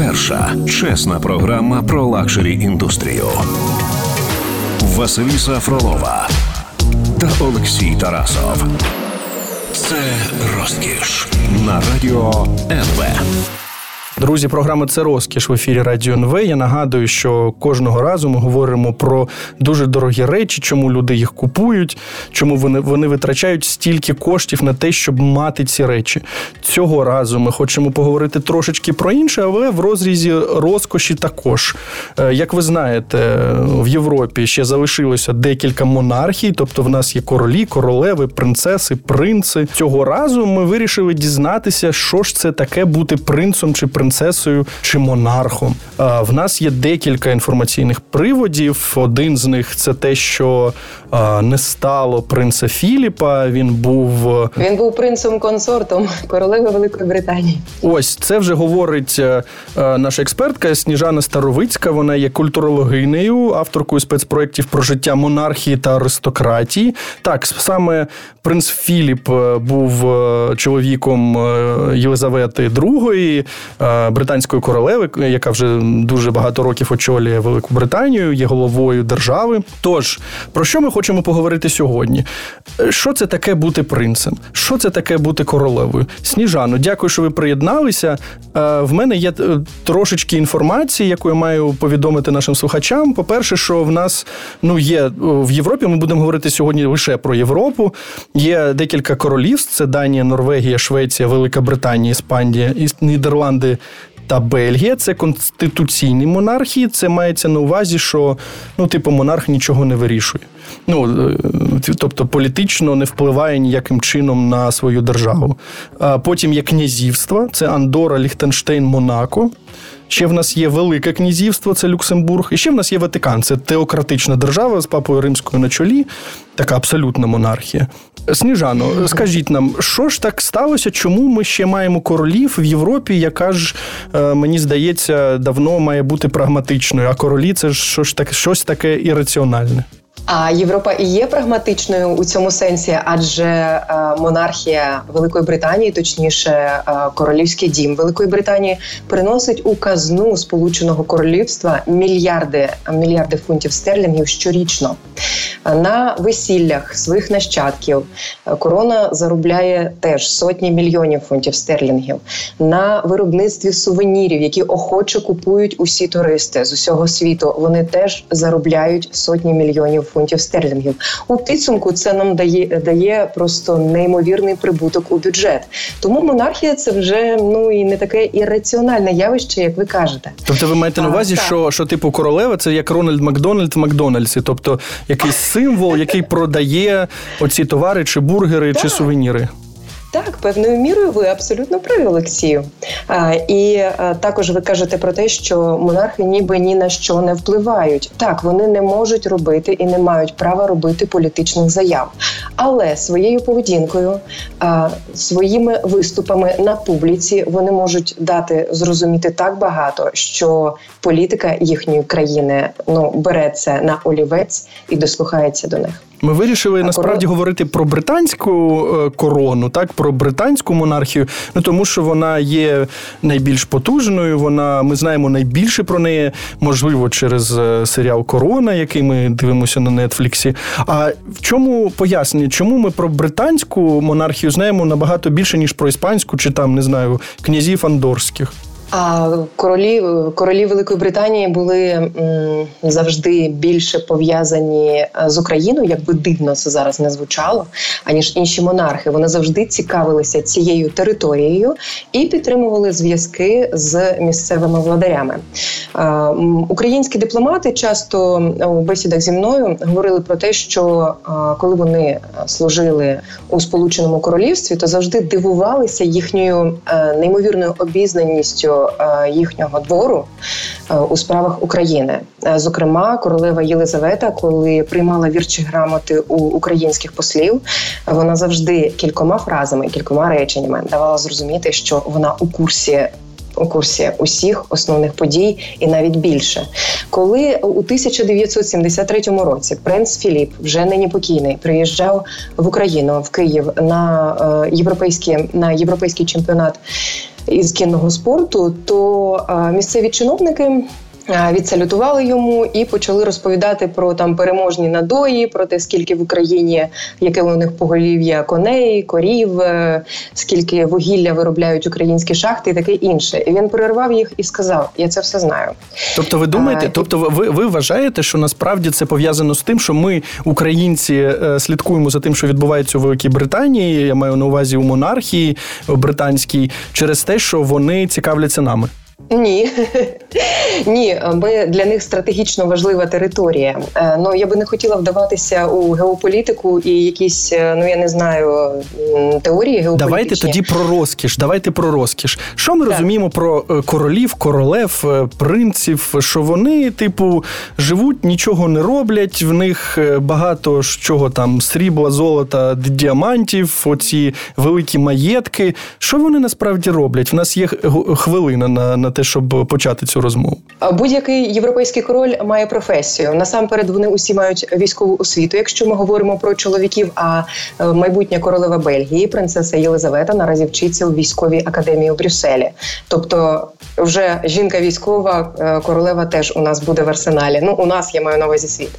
Перша чесна програма про luxury індустрію. Василіса Фролова та Олексій Тарасов. Це розкіш на радіо НВ. Друзі, програма це розкіш в ефірі Радіо НВ. Я нагадую, що кожного разу ми говоримо про дуже дорогі речі, чому люди їх купують, чому вони вони витрачають стільки коштів на те, щоб мати ці речі. Цього разу ми хочемо поговорити трошечки про інше, але в розрізі розкоші також. Е, як ви знаєте, в Європі ще залишилося декілька монархій, тобто в нас є королі, королеви, принцеси, принци. Цього разу ми вирішили дізнатися, що ж це таке бути принцем чи принцесою принцесою чи монархом. В нас є декілька інформаційних приводів. Один з них це те, що не стало принца Філіпа. Він був він був принцем консортом королеви Великої Британії. Ось це вже говорить е, е, наша експертка Сніжана Старовицька. Вона є культурологинею, авторкою спецпроєктів про життя монархії та аристократії. Так, саме принц Філіп е, був чоловіком Єлизавети II, британської королеви, яка вже дуже багато років очолює Велику Британію, є головою держави. Тож про що ми хочемо поговорити сьогодні? Що це таке бути принцем? Що це таке бути королевою? Сніжано, дякую, що ви приєдналися. Е, в мене є е, трошечки інформації, яку я маю повідомити нашим слухачам. По-перше, що в нас ну є в Європі. Ми будемо говорити сьогодні лише про Європу. Є декілька королівств: це Данія, Норвегія, Швеція, Велика Британія, Іспанія, Нідерланди, та Бельгія це конституційні монархії. Це мається на увазі, що ну, типу, монарх нічого не вирішує. Ну, е, Тобто політично не впливає ніяким чином на свою державу. А Потім є князівства, це Андора, Ліхтенштейн, Монако. Ще в нас є Велике князівство, це Люксембург, і ще в нас є Ватикан, це теократична держава з папою римською на чолі, така абсолютна монархія. Сніжано, скажіть нам, що ж так сталося? Чому ми ще маємо королів в Європі, яка ж е, мені здається давно має бути прагматичною? А королі це ж що ж таке щось таке ірраціональне? А Європа і є прагматичною у цьому сенсі, адже е, монархія Великої Британії, точніше, е, королівський дім Великої Британії, приносить у казну Сполученого Королівства мільярди мільярди фунтів стерлінгів щорічно. На весіллях своїх нащадків е, корона заробляє теж сотні мільйонів фунтів стерлінгів на виробництві сувенірів, які охоче купують усі туристи з усього світу. Вони теж заробляють сотні мільйонів фунтів стерлінгів. У підсумку це нам дає дає просто неймовірний прибуток у бюджет. Тому монархія це вже ну і не таке ірраціональне явище, як ви кажете. Тобто, ви маєте на увазі, а, що що типу королева це як Рональд Макдональд в Макдональдсі, тобто якийсь символ, який продає оці товари, чи бургери, чи сувеніри. Так, певною мірою ви абсолютно праві, Олексію. А, І а, також ви кажете про те, що монархи ніби ні на що не впливають. Так, вони не можуть робити і не мають права робити політичних заяв, але своєю поведінкою, а, своїми виступами на публіці вони можуть дати зрозуміти так багато, що політика їхньої країни ну бере це на олівець і дослухається до них. Ми вирішили насправді корон... говорити про британську е, корону, так про британську монархію. Ну тому що вона є найбільш потужною. Вона ми знаємо найбільше про неї, можливо, через е, серіал Корона, який ми дивимося на Нетфліксі. А в чому пояснення, чому ми про британську монархію знаємо набагато більше ніж про іспанську, чи там не знаю князів андорських? А королі королі Великої Британії були м, завжди більше пов'язані е, з Україною, якби дивно це зараз не звучало, аніж інші монархи. Вони завжди цікавилися цією територією і підтримували зв'язки з місцевими владарями. А, українські дипломати часто у бесідах зі мною говорили про те, що а, коли вони служили у Сполученому Королівстві, то завжди дивувалися їхньою а, е, неймовірною обізнаністю. Е, їхнього двору е, у справах України. Е, зокрема, королева Єлизавета, коли приймала вірчі грамоти у українських послів, вона завжди кількома фразами, кількома реченнями давала зрозуміти, що вона у курсі. У курсі усіх основних подій, і навіть більше, коли у 1973 році принц Філіп, вже нині покійний, приїжджав в Україну в Київ на європейський на європейський чемпіонат із кінного спорту, то місцеві чиновники. Відсалютували йому і почали розповідати про там переможні надої, про те, скільки в Україні яке у них поголів'я коней, корів, е, скільки вугілля виробляють українські шахти, і таке інше. І він перервав їх і сказав: Я це все знаю. Тобто, ви думаєте, а, тобто, ви ви вважаєте, що насправді це пов'язано з тим, що ми, українці, е, слідкуємо за тим, що відбувається у Великій Британії. Я маю на увазі у монархії британській, через те, що вони цікавляться нами. Ні, ні, ми для них стратегічно важлива територія. Е, ну я би не хотіла вдаватися у геополітику і якісь, е, ну я не знаю, теорії геополітичні. Давайте тоді про розкіш. Давайте про розкіш. Що ми так. розуміємо про е, королів, королев, принців? Що вони, типу, живуть, нічого не роблять. В них багато чого там срібла, золота, діамантів, оці великі маєтки. Що вони насправді роблять? У нас є хвилина на на те, щоб почати цю розмову? Будь-який європейський король має професію. Насамперед вони усі мають військову освіту. Якщо ми говоримо про чоловіків, а е, майбутня королева Бельгії, принцеса Єлизавета, наразі вчиться у військовій академії у Брюсселі. Тобто, вже жінка військова е, королева теж у нас буде в арсеналі. Ну у нас я маю на увазі світ.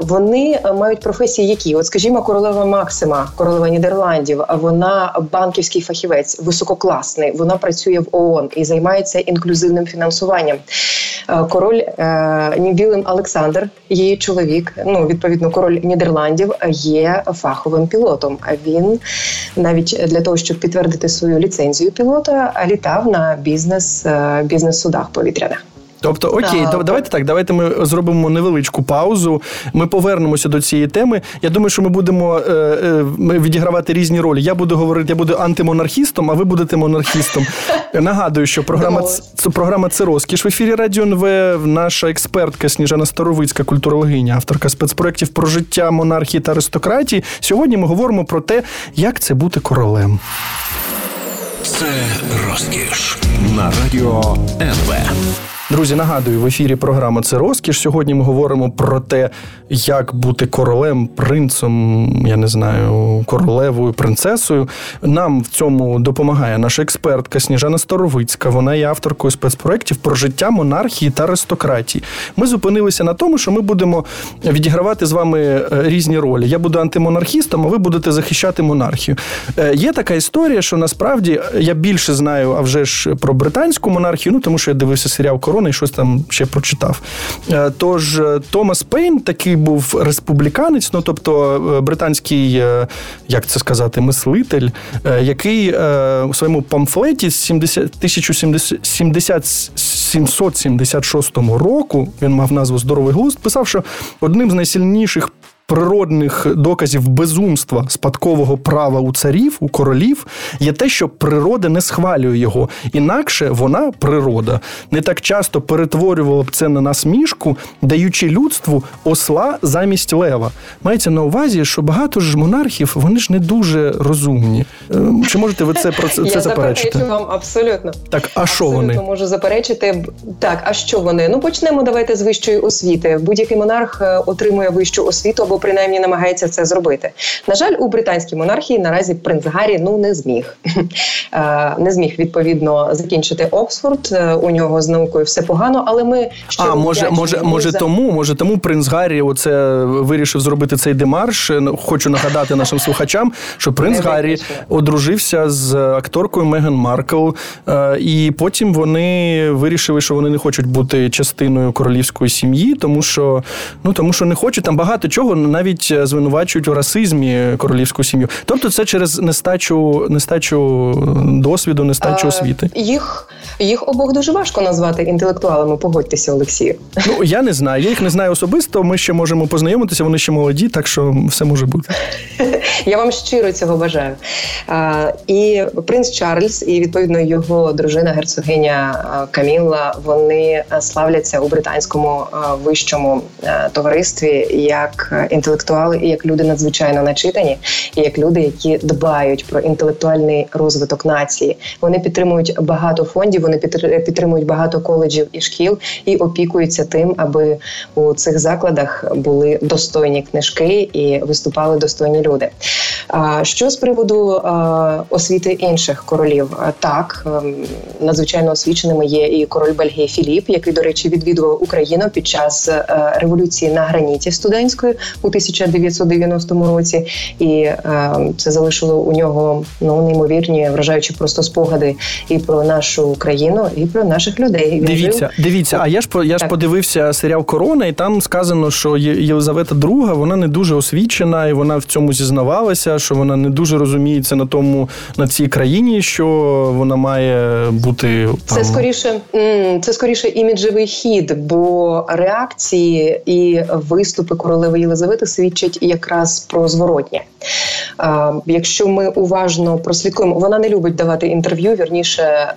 Вони мають професії, які от, скажімо, королева Максима, королева Нідерландів. Вона банківський фахівець, висококласний. Вона працює в ООН і займається інклюзивним фінансуванням. Король Нівілем Олександр, її чоловік, ну відповідно, король Нідерландів є фаховим пілотом. Він навіть для того, щоб підтвердити свою ліцензію пілота, літав на бізнес бізнес судах повітряних. Тобто, окей, а, давайте так, давайте ми зробимо невеличку паузу. Ми повернемося до цієї теми. Я думаю, що ми будемо е, е, відігравати різні ролі. Я буду говорити, я буду антимонархістом, а ви будете монархістом. Нагадую, що програма це програма це розкіш в ефірі Радіо НВ. Наша експертка Сніжана Старовицька, культурологиня, авторка спецпроєктів про життя монархії та аристократії. Сьогодні ми говоримо про те, як це бути королем. Це розкіш на радіо НВ. Друзі, нагадую, в ефірі програма це розкіш. Сьогодні ми говоримо про те, як бути королем, принцем, я не знаю, королевою, принцесою. Нам в цьому допомагає наша експертка Сніжана Старовицька. Вона є авторкою спецпроєктів про життя монархії та аристократії. Ми зупинилися на тому, що ми будемо відігравати з вами е, різні ролі. Я буду антимонархістом, а ви будете захищати монархію. Е, є така історія, що насправді я більше знаю, а вже ж про британську монархію, ну тому що я дивився серіал Корона і щось там ще прочитав. Е, тож Томас Пейн такий був республіканець, ну тобто е, британський, е, як це сказати, мислитель, е, який у своєму памфлеті з 1776 року він мав назву Здоровий глузд, писав, що одним з найсильніших природних доказів безумства спадкового права у царів, у королів, є те, що природа не схвалює його. Інакше вона природа не так часто перетворювала б це на насмішку, даючи людству осла замість лева. Мається на увазі, що багато ж монархів вони ж не дуже розумні. Ем, чи можете ви це про це, це заперечити? Я вам абсолютно так. А що вони можу заперечити? Так, а що вони? Ну почнемо давайте з вищої освіти. Будь-який монарх е, отримує вищу освіту або принаймні намагається це зробити. На жаль, у британській монархії наразі принц Гаррі ну не зміг е, не зміг відповідно закінчити Оксфорд. Е, у нього з наукою все погано, але ми ще а може, може, може за... тому, може тому принц Гаррі оце вирішив зробити цей демарш. Е, ну, хочу нагадати нашим слухачам, що принц Гаррі одружився з акторкою Меган Маркл, і потім вони вирішили, що вони не хочуть бути частиною королівської сім'ї, тому що ну тому, що не хочуть там багато чого навіть е, звинувачують у расизмі королівську сім'ю. Тобто, це через нестачу нестачу досвіду, нестачу освіти. Їх їх обох дуже важко назвати інтелектуалами. Погодьтеся, Олексію. Ну я не знаю. Я їх не знаю особисто. Ми ще можемо познайомитися. Вони ще молоді, так що все може бути. Я вам щиро цього бажаю. А, І принц Чарльз, і відповідно його дружина, герцогиня Камілла. Вони славляться у британському вищому товаристві як інтелектуали і як люди надзвичайно начитані, і як люди, які дбають про інтелектуальний розвиток нації. Вони підтримують багато фондів Вони підтримують багато коледжів і шкіл і опікуються тим, аби у цих закладах були достойні книжки і виступали достойні люди. А що з приводу освіти інших королів? Так ем, надзвичайно освіченими є і король Бельгії Філіп, який, до речі, відвідував Україну під час е, революції на граніті студентської у 1990 році, і ем, це залишило у нього ну неймовірні, вражаючі просто спогади і про нашу країну, і про наших людей. Він дивіться, жив... дивіться. А я ж я ж подивився серіал Корона, і там сказано, що Єлизавета II, вона не дуже освічена, і вона в цьому зізнавалася, що вона не дуже розуміється на тому на цій країні, що вона має бути там... це скоріше. Це скоріше іміджевий хід, бо реакції і виступи королеви Єлизавети свідчать якраз про зворотнє. Якщо ми уважно прослідкуємо, вона не любить давати інтерв'ю. Вірніше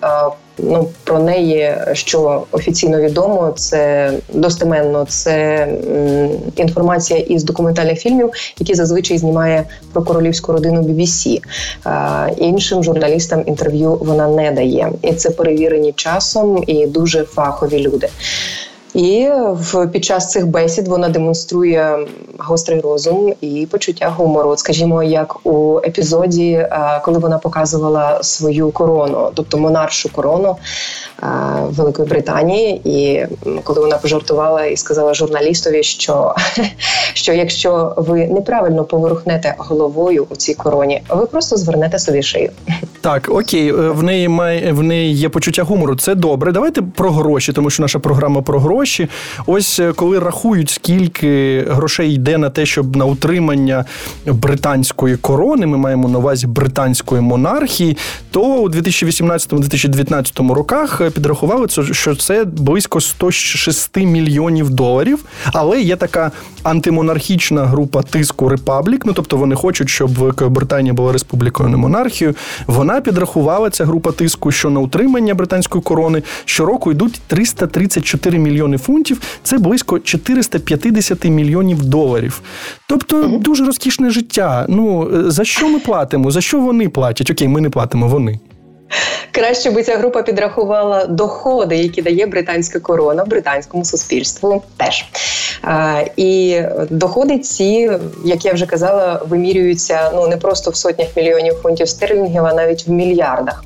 ну про неї, що офіційно відомо, це достеменно це інформація із документальних фільмів, які зазвичай знімає про королівську родину BBC. Іншим журналістам інтерв'ю вона не дає, і це перевірені часом і дуже фахові люди. І в під час цих бесід вона демонструє гострий розум і почуття гумору. Скажімо, як у епізоді, коли вона показувала свою корону, тобто монаршу корону Великої Британії, і коли вона пожартувала і сказала журналістові, що що якщо ви неправильно поворухнете головою у цій короні, ви просто звернете собі шию. Так, окей, е, в неї має в неї є почуття гумору. Це добре. Давайте про гроші, тому що наша програма про гроші. Ось е, коли рахують, скільки грошей йде на те, щоб на утримання британської корони, ми маємо на увазі британської монархії, то у 2018-2019 роках е, підрахували, що це близько 106 мільйонів доларів. Але є така антимонархічна група тиску Репаблік. Ну тобто вони хочуть, щоб Велика Британія була республікою, не монархією. Вона підрахувала ця група тиску, що на утримання британської корони щороку йдуть 334 мільйони фунтів. Це близько 450 мільйонів доларів. Тобто дуже розкішне життя. Ну за що ми платимо? За що вони платять? Окей, ми не платимо вони. Краще би ця група підрахувала доходи, які дає британська корона британському суспільству. Теж і доходи ці, як я вже казала, вимірюються ну не просто в сотнях мільйонів фунтів стерлінгів, а навіть в мільярдах.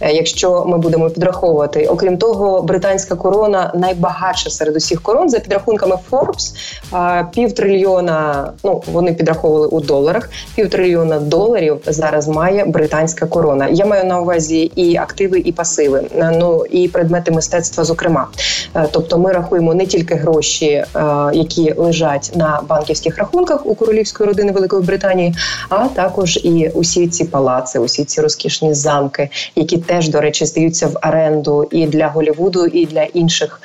Е, якщо ми будемо підраховувати, окрім того, британська корона найбагатша серед усіх корон за підрахунками Forbes, пів трильйона. Ну вони підраховували у доларах. Пів трильйона доларів зараз має британська корона. Я маю на увазі і активи, і пасиви, е, ну і предмети мистецтва. Зокрема, е, тобто ми рахуємо не тільки гроші які лежать на банківських рахунках у королівської родини Великої Британії, а також і усі ці палаци, усі ці розкішні замки, які теж до речі здаються в оренду і для Голівуду, і для інших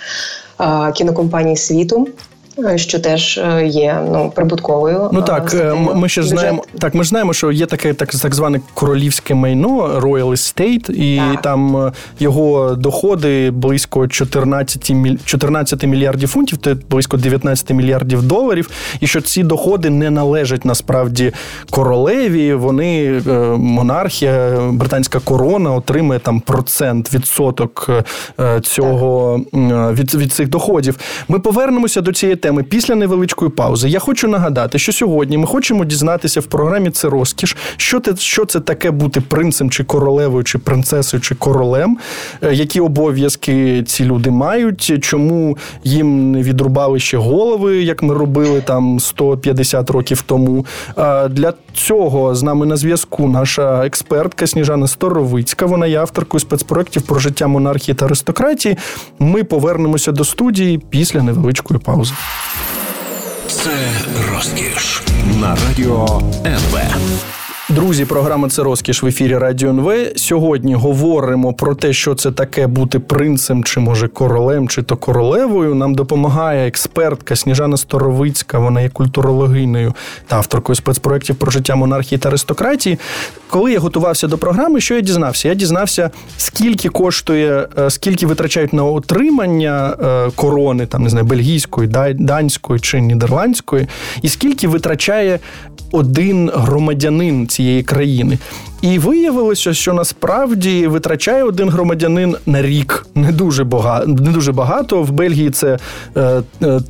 кінокомпаній світу. Е, що теж е, є ну прибутковою. Ну так е, ми ще знаємо. Так, ми ж знаємо, що є таке так так зване королівське майно Royal Estate, і так. там його доходи близько 14 14 мільярдів фунтів, це близько 19 мільярдів доларів. І що ці доходи не належать насправді королеві. Вони монархія, британська корона отримує там процент відсоток цього від, від цих доходів. Ми повернемося до цієї теми після невеличкої паузи. Я хочу нагадати, що сьогодні ми хочемо дізнатися в програмі це розкіш, що це, що це таке бути принцем чи королевою, чи принцесою, чи королем, е, які обов'язки ці люди мають, чому їм не відрубали ще голови, як ми робили там 150 років тому. Для цього з нами на зв'язку наша експертка Сніжана Сторовицька. Вона є авторкою спецпроєктів про життя монархії та аристократії. Ми повернемося до студії після невеличкої паузи. Це розкіш на радіо НВ. Друзі, програма це розкіш в ефірі Радіо НВ. Сьогодні говоримо про те, що це таке бути принцем, чи може королем, чи то королевою. Нам допомагає експертка Сніжана Сторовицька. Вона є культурологиною та авторкою спецпроєктів про життя монархії та аристократії. Коли я готувався до програми, що я дізнався? Я дізнався, скільки коштує, е, скільки витрачають на отримання е, корони, там не знаю, бельгійської, данської чи нідерландської, і скільки витрачає один громадянин цієї країни. І виявилося, що насправді витрачає один громадянин на рік не дуже багато. Не дуже багато. В Бельгії це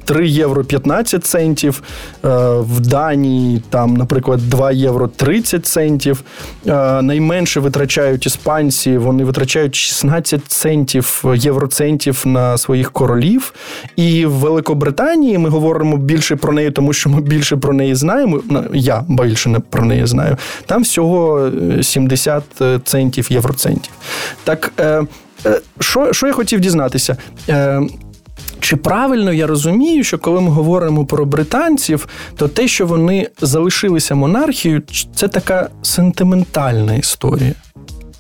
3 євро 15 центів, в Данії там, наприклад, 2 євро 30 центів. Найменше витрачають іспанці, вони витрачають 16 центів євроцентів на своїх королів. І в Великобританії ми говоримо більше про неї, тому що ми більше про неї знаємо. Я більше не про неї знаю. Там всього 70 е, центів євроцентів. Так, е, е, що, що я хотів дізнатися? Чи правильно я розумію, що коли ми говоримо про британців, то те, що вони залишилися монархією, це така сентиментальна історія?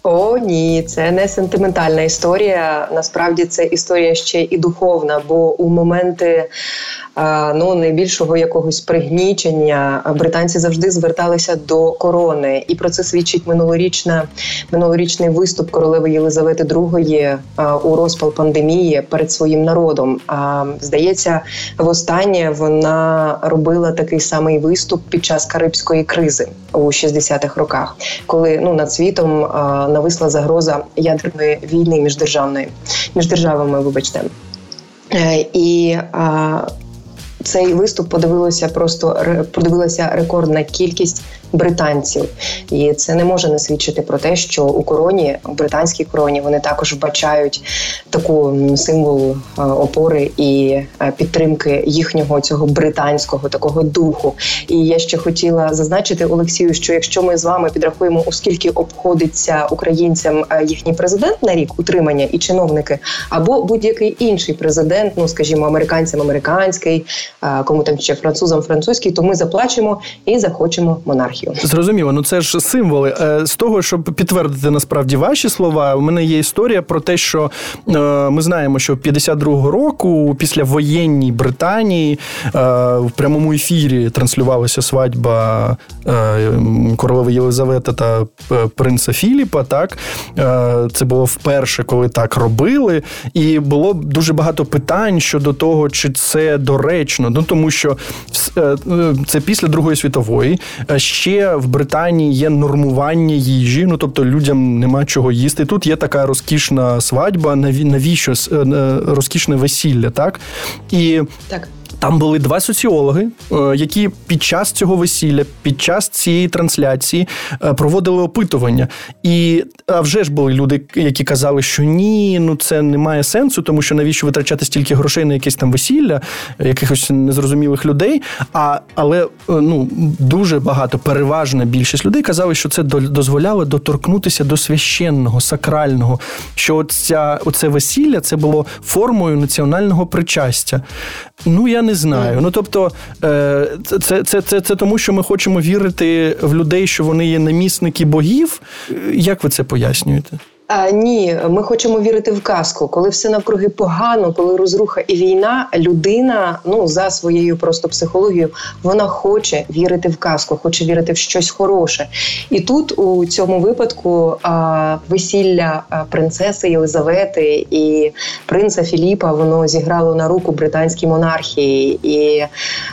О, ні, це не сентиментальна історія. Насправді це історія ще і духовна, бо у моменти ну найбільшого якогось пригнічення британці завжди зверталися до корони, і про це свідчить минулорічна минулорічний виступ королеви Єлизавети II у розпал пандемії перед своїм народом. А здається, востаннє вона робила такий самий виступ під час карибської кризи у 60-х роках, коли ну над світом нависла загроза ядерної війни між державною між державами. Вибачте. Е, і цей виступ подивилося просто подивилася рекордна кількість британців, і це не може не свідчити про те, що у короні, у британській короні, вони також вбачають таку символ е, опори і е, підтримки їхнього цього британського такого духу. І я ще хотіла зазначити Олексію, що якщо ми з вами підрахуємо, у скільки обходиться українцям е, їхній президент на рік утримання і чиновники, або будь-який інший президент, ну скажімо, американцям американський, кому там ще французам французький, то ми заплачемо і захочемо монархію монархію. Зрозуміло, ну це ж символи. Е, з того, щоб підтвердити насправді ваші слова, у мене є історія про те, що е, ми знаємо, що 52-го року, після воєнній Британії, е, в прямому ефірі транслювалася свадьба королеви Єлизавети та принца Філіпа. Так це було вперше, коли так робили, і було дуже багато питань щодо того, чи це доречно. Ну тому що це після Другої світової. Ще ще в Британії є нормування їжі, ну тобто людям нема чого їсти. Тут є така розкішна свадьба, навіщо е, е, розкішне весілля, так і так. Там були два соціологи, е, які під час цього весілля, під час цієї трансляції е, проводили опитування. І а вже ж були люди, які казали, що ні, ну це не має сенсу, тому що навіщо витрачати стільки грошей на якесь там весілля, якихось незрозумілих людей. А але е, ну дуже багато, переважна більшість людей казали, що це дозволяло доторкнутися до священного, сакрального. Що оця, оце весілля це було формою національного причастя. Ну я не знаю. Ну тобто, е, це, це, це, це тому, що ми хочемо вірити в людей, що вони є намісники богів. Як ви це пояснюєте? А, Ні, ми хочемо вірити в казку. Коли все навкруги погано, коли розруха і війна, людина ну за своєю просто психологією, вона хоче вірити в казку, хоче вірити в щось хороше. І тут у цьому випадку а, весілля принцеси Єлизавети і принца Філіпа воно зіграло на руку британській монархії. І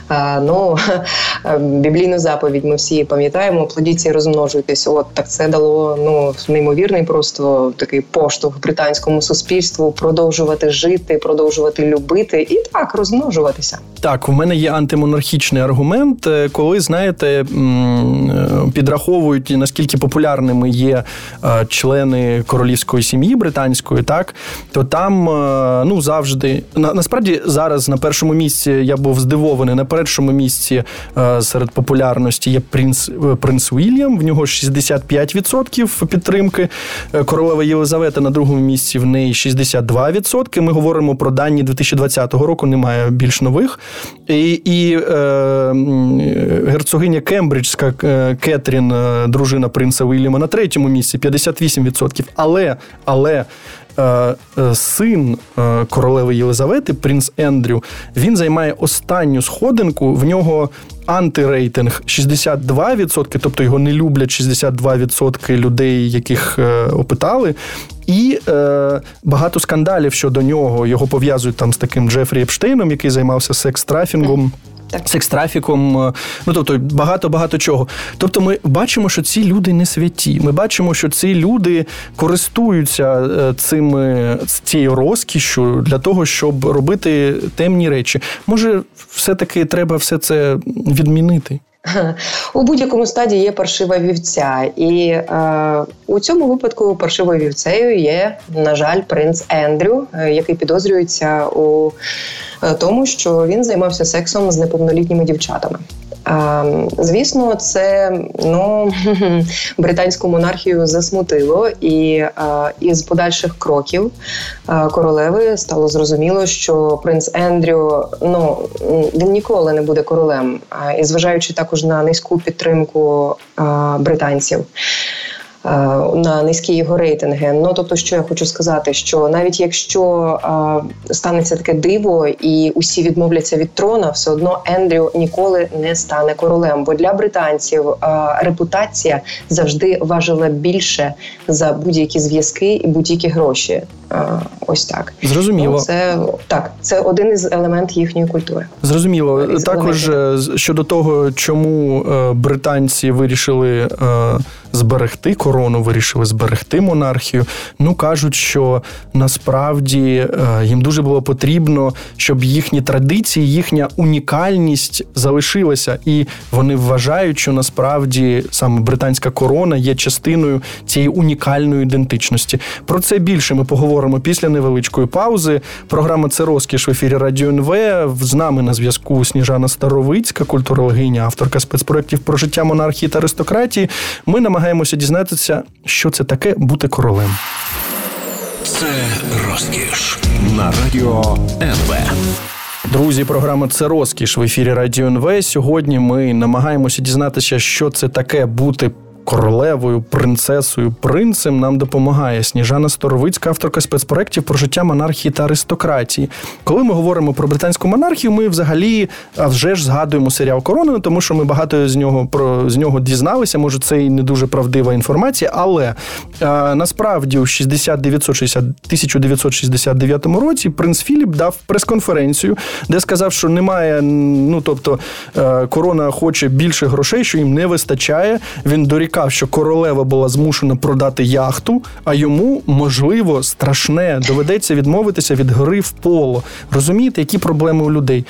а, ну біблійну заповідь ми всі пам'ятаємо, плодіться і розмножуйтесь. От так це дало ну неймовірний просто такий поштовх британському суспільству продовжувати жити, продовжувати любити і так розмножуватися. Так, у мене є антимонархічний аргумент, е, коли знаєте, е, підраховують наскільки популярними є е, члени королівської сім'ї британської, так то там ну завжди на, насправді зараз на першому місці я був здивований. На першому місці серед популярності є принц принц Уільям. В нього 65% підтримки королева Королева Єлизавета на другому місці в неї 62%. Ми говоримо про дані 2020 року, немає більш нових. І і е, герцогиня Кембриджська е, Кетрін, е, дружина принца Вільяма, на третьому місці 58%. Але, але Е, син королеви Єлизавети, принц Ендрю, він займає останню сходинку. В нього антирейтинг 62%, тобто його не люблять 62% людей, яких опитали. І е, багато скандалів щодо нього його пов'язують там з таким Джефрі Епштейном, який займався секс-трафінгом. Секс-трафіком, е, ну тобто багато багато чого. Тобто, ми бачимо, що ці люди не святі. Ми бачимо, що ці люди користуються е, цими цією розкішю для того, щоб робити темні речі. Може, все-таки треба все це відмінити. У будь-якому стаді є паршива вівця, і е, у цьому випадку паршивою вівцею є, на жаль, принц Ендрю, е, який підозрюється у тому, що він займався сексом з неповнолітніми дівчатами. Звісно, це ну британську монархію засмутило, і із подальших кроків королеви стало зрозуміло, що принц Ендрю ну він ніколи не буде королем. І зважаючи також на низьку підтримку британців. Е, на низькі його рейтинги. Ну тобто, що я хочу сказати, що навіть якщо е, станеться таке диво і усі відмовляться від трона, все одно Ендрю ніколи не стане королем. Бо для британців е, репутація завжди важила більше за будь-які зв'язки і будь-які гроші. Ось так зрозуміло. Ну, це так. Це один із елементів їхньої культури. Зрозуміло. Із Також елементів. щодо того, чому британці вирішили зберегти корону, вирішили зберегти монархію. Ну кажуть, що насправді е, їм дуже було потрібно, щоб їхні традиції, їхня унікальність залишилася, і вони вважають, що насправді саме британська корона є частиною цієї унікальної ідентичності. Про це більше ми поговоримо після невеличкої паузи. Програма це розкіш в ефірі Радіо НВ. З нами на зв'язку Сніжана Старовицька, культурологиня, авторка спецпроєктів про життя монархії та аристократії. Ми намагаємося дізнатися, що це таке бути королем. Це розкіш на радіо НВ. Друзі, програма це розкіш в ефірі Радіо НВ. Сьогодні ми намагаємося дізнатися, що це таке бути королевою, принцесою, принцем нам допомагає Сніжана Сторовицька, авторка спецпроєктів про життя монархії та аристократії. Коли ми говоримо про британську монархію, ми взагалі вже ж згадуємо серіал Корона, тому що ми багато з нього про з нього дізналися. Може, це і не дуже правдива інформація, але а, насправді у 6960, 1969 році принц Філіп дав прес-конференцію, де сказав, що немає. Ну тобто е, корона хоче більше грошей, що їм не вистачає. Він дорікав натякав, що королева була змушена продати яхту, а йому, можливо, страшне доведеться відмовитися від гри в поло. Розумієте, які проблеми у людей?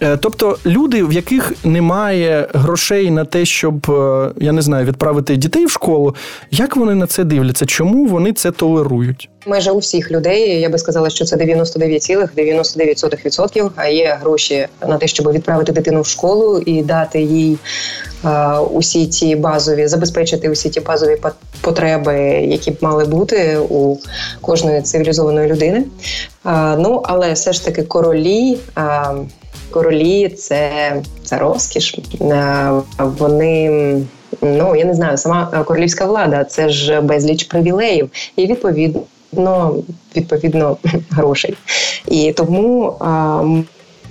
Е, тобто люди, в яких немає грошей на те, щоб е, я не знаю, відправити дітей в школу, як вони на це дивляться? Чому вони це толерують? Майже у всіх людей я би сказала, що це 99,99%, А є гроші на те, щоб відправити дитину в школу і дати їй усі ті базові, забезпечити усі ті базові потреби, які б мали бути у кожної цивілізованої людини. Ну але все ж таки королі. Королі це це розкіш. Е, вони ну я не знаю, сама королівська влада це ж безліч привілеїв і відповідно відповідно грошей. І тому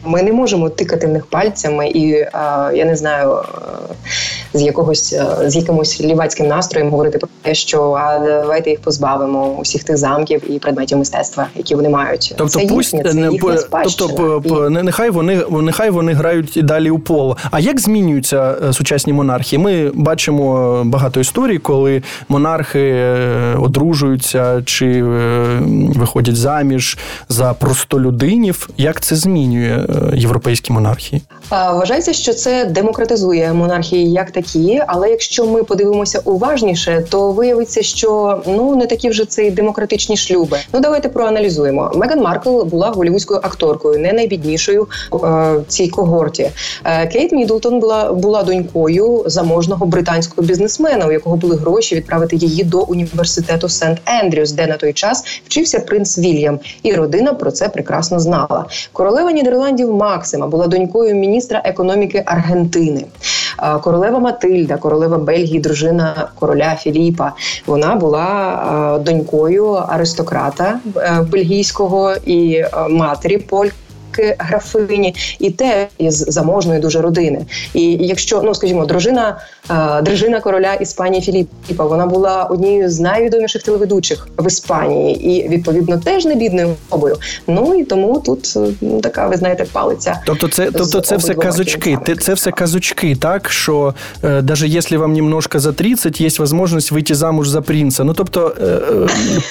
ми не можемо тикати в них пальцями, і я не знаю з якогось з якимось лівацьким настроєм говорити про те, що а давайте їх позбавимо усіх тих замків і предметів мистецтва, які вони мають. Тобто, це пусть їхня, це не тобто, і... нехай вони нехай вони грають і далі у поло. А як змінюються е, сучасні монархії? Ми бачимо багато історій, коли монархи е, одружуються чи е, виходять заміж за простолюдинів. Як це змінює європейські монархії? Вважається, що це демократизує монархії як такі, але якщо ми подивимося уважніше, то виявиться, що ну не такі вже це й демократичні шлюби. Ну давайте проаналізуємо. Меган Маркл була голівудською акторкою, не найбіднішою в цій когорті. Е, Кейт Мідлтон була була донькою заможного британського бізнесмена, у якого були гроші відправити її до університету Сент Ендрюс, де на той час вчився принц Вільям, і родина про це прекрасно знала. Королева Нідерландів Максима була донькою міністра економіки Аргентини. Королева Матильда, королева Бельгії, дружина короля Філіпа. Вона була донькою аристократа е, бельгійського і матері Поль дочки графині, і те із заможної дуже родини. І якщо ну скажімо, дружина е, дружина короля Іспанії Філіппа, вона була однією з найвідоміших телеведучих в Іспанії, і відповідно теж не бідною особою. Ну і тому тут ну, така, ви знаєте, палиця. Тобто, це тобто, це все казочки. Це все казочки, так що е, навіть якщо вам немножко за 30, є можливість вийти замуж за принца. Ну тобто, е,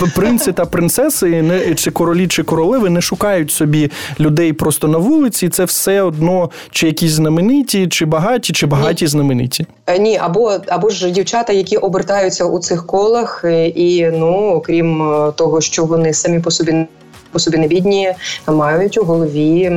е, принци та принцеси, не чи королі, чи королеви не шукають собі людей просто на вулиці. Це все одно чи якісь знамениті, чи багаті, чи багаті Ні. знамениті. Е, ні, або або ж дівчата, які обертаються у цих колах, е, і ну окрім е, того, що вони самі по собі по собі не бідні, мають у голові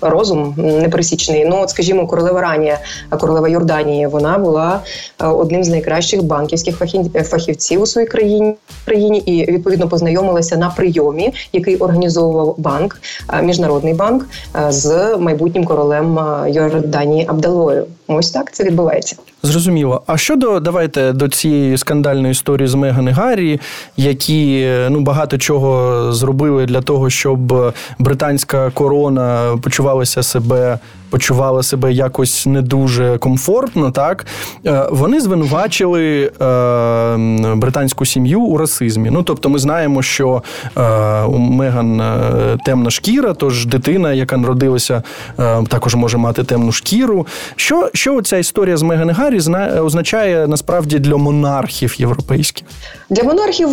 розум непересічний. Ну, от, скажімо, королева Ранія, королева Йорданії, вона була е, одним з найкращих банківських фахівців у своїй країні країні і відповідно познайомилася на прийомі, який організовував банк, е, міжнародний банк е, з майбутнім королем Йорданії Абдалою. Ось так це відбувається. Зрозуміло. А щодо давайте до цієї скандальної історії з Меган і Гаррі, які ну багато чого зробили для того, щоб британська корона почувалася себе почувала себе якось не дуже комфортно, так е, вони звинувачили е, британську сім'ю у расизмі. Ну тобто, ми знаємо, що е, у Меган темна шкіра, тож дитина, яка народилася, також може мати темну шкіру. Що що ця історія з Меган Гаррі означає насправді для монархів європейських? Для монархів,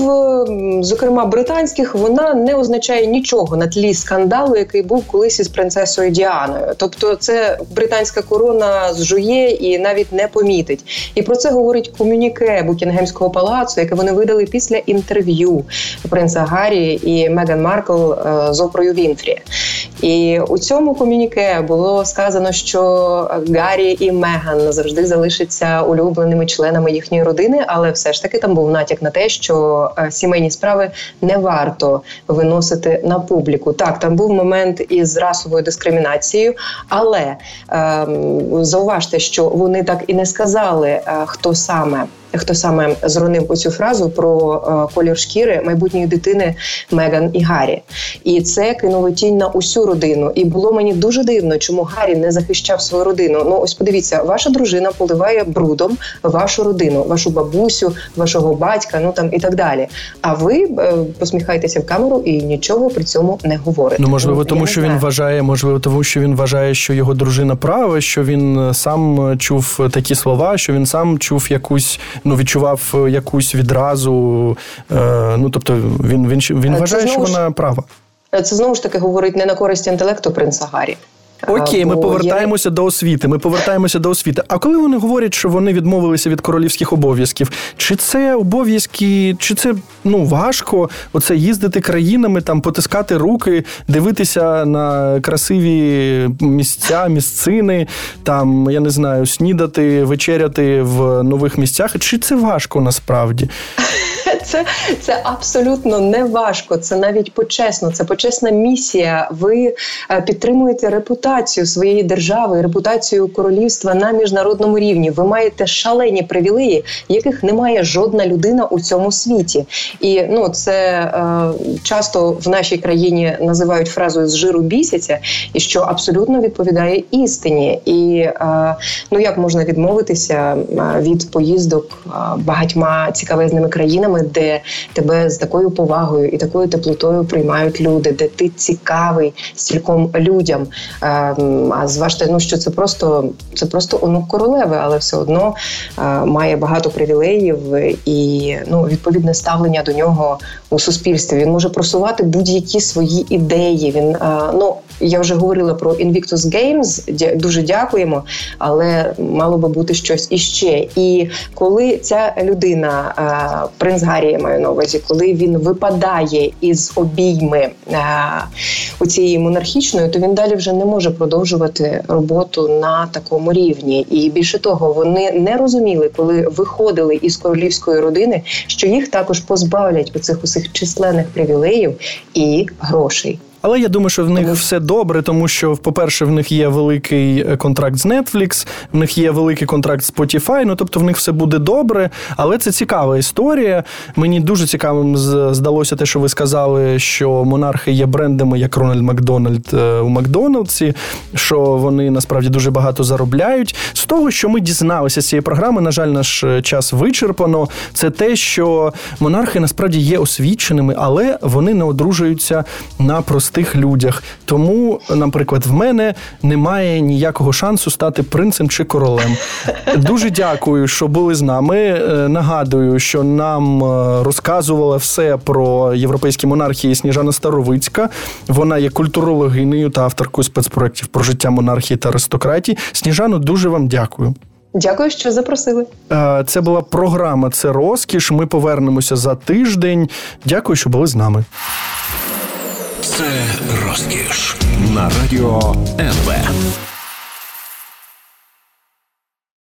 зокрема британських, вона не означає нічого на тлі скандалу, який був колись із принцесою Діаною. Тобто, це це британська корона зжує і навіть не помітить. І про це говорить комюніке Букінгемського палацу, яке вони видали після інтерв'ю принца Гаррі і Меган Маркл е, з Опрою Вінфрі. І у цьому комюніке було сказано, що Гаррі і Меган завжди залишаться улюбленими членами їхньої родини, але все ж таки там був натяк на те, що е, сімейні справи не варто виносити на публіку. Так, там був момент із расовою дискримінацією, але ем, зауважте, що вони так і не сказали, е, хто саме хто саме зронив оцю фразу про е, колір шкіри майбутньої дитини Меган і Гаррі. І це кинуло тінь на усю родину. І було мені дуже дивно, чому Гаррі не захищав свою родину. Ну ось подивіться, ваша дружина поливає брудом вашу родину, вашу бабусю, вашого батька, ну там і так далі. А ви е, посміхаєтеся в камеру і нічого при цьому не говорите. Ну можливо, тому що він вважає, можливо, тому що він вважає, що його дружина права, що він сам чув такі слова, що він сам чув якусь ну відчував е, якусь відразу. Е, ну тобто він він, він вважає, що вона права. Це знову ж таки говорить не на користь інтелекту принца Гаррі. Окей, ми повертаємося до освіти. Ми повертаємося до освіти. А коли вони говорять, що вони відмовилися від королівських обов'язків, чи це обов'язки, чи це ну важко оце їздити країнами, там потискати руки, дивитися на красиві місця, місцини, там я не знаю, снідати, вечеряти в нових місцях? Чи це важко насправді? Це це абсолютно не важко. Це навіть почесно. Це почесна місія. Ви е, підтримуєте репутацію своєї держави, репутацію королівства на міжнародному рівні. Ви маєте шалені привілеї, яких немає жодна людина у цьому світі. І ну це е, часто в нашій країні називають фразою з жиру бісяться, і що абсолютно відповідає істині. І е, ну як можна відмовитися е, від поїздок е, багатьма цікавезними країнами, де тебе з такою повагою і такою теплотою приймають люди, де ти цікавий стільком людям. Ем, а зважте, ну що це просто це просто онук королеви, але все одно е, має багато привілеїв і ну відповідне ставлення до нього у суспільстві. Він може просувати будь-які свої ідеї. Він е, ну я вже говорила про Invictus Games, дуже дякуємо, але мало би бути щось іще. І коли ця людина, е, принц Гаррі, я маю на увазі, коли він випадає із обійми е, у цієї монархічної, то він далі вже не може продовжувати роботу на такому рівні. І більше того, вони не розуміли, коли виходили із королівської родини, що їх також позбавлять у цих усіх численних привілеїв і грошей. Але я думаю, що в них все добре, тому що, по-перше, в них є великий е, контракт з Netflix, в них є великий контракт з Spotify, ну тобто в них все буде добре. Але це цікава історія. Мені дуже цікавим здалося те, що ви сказали, що монархи є брендами, як Рональд Макдональд е, у Макдональдсі, що вони насправді дуже багато заробляють. З того, що ми дізналися з цієї програми, на жаль, наш е, час вичерпано. Це те, що монархи насправді є освіченими, але вони не одружуються на простих людях. Тому, наприклад, в мене немає ніякого шансу стати принцем чи королем. Дуже дякую, що були з нами. Е, нагадую, що нам е, розказувала все про європейські монархії Сніжана Старовицька. Вона є культурологинею та авторкою спецпроєктів про життя монархії та аристократії. Сніжану, дуже вам дякую. Дякую, що запросили. Е, це була програма. Це розкіш. Ми повернемося за тиждень. Дякую, що були з нами. Це розкіш на радіо НВ.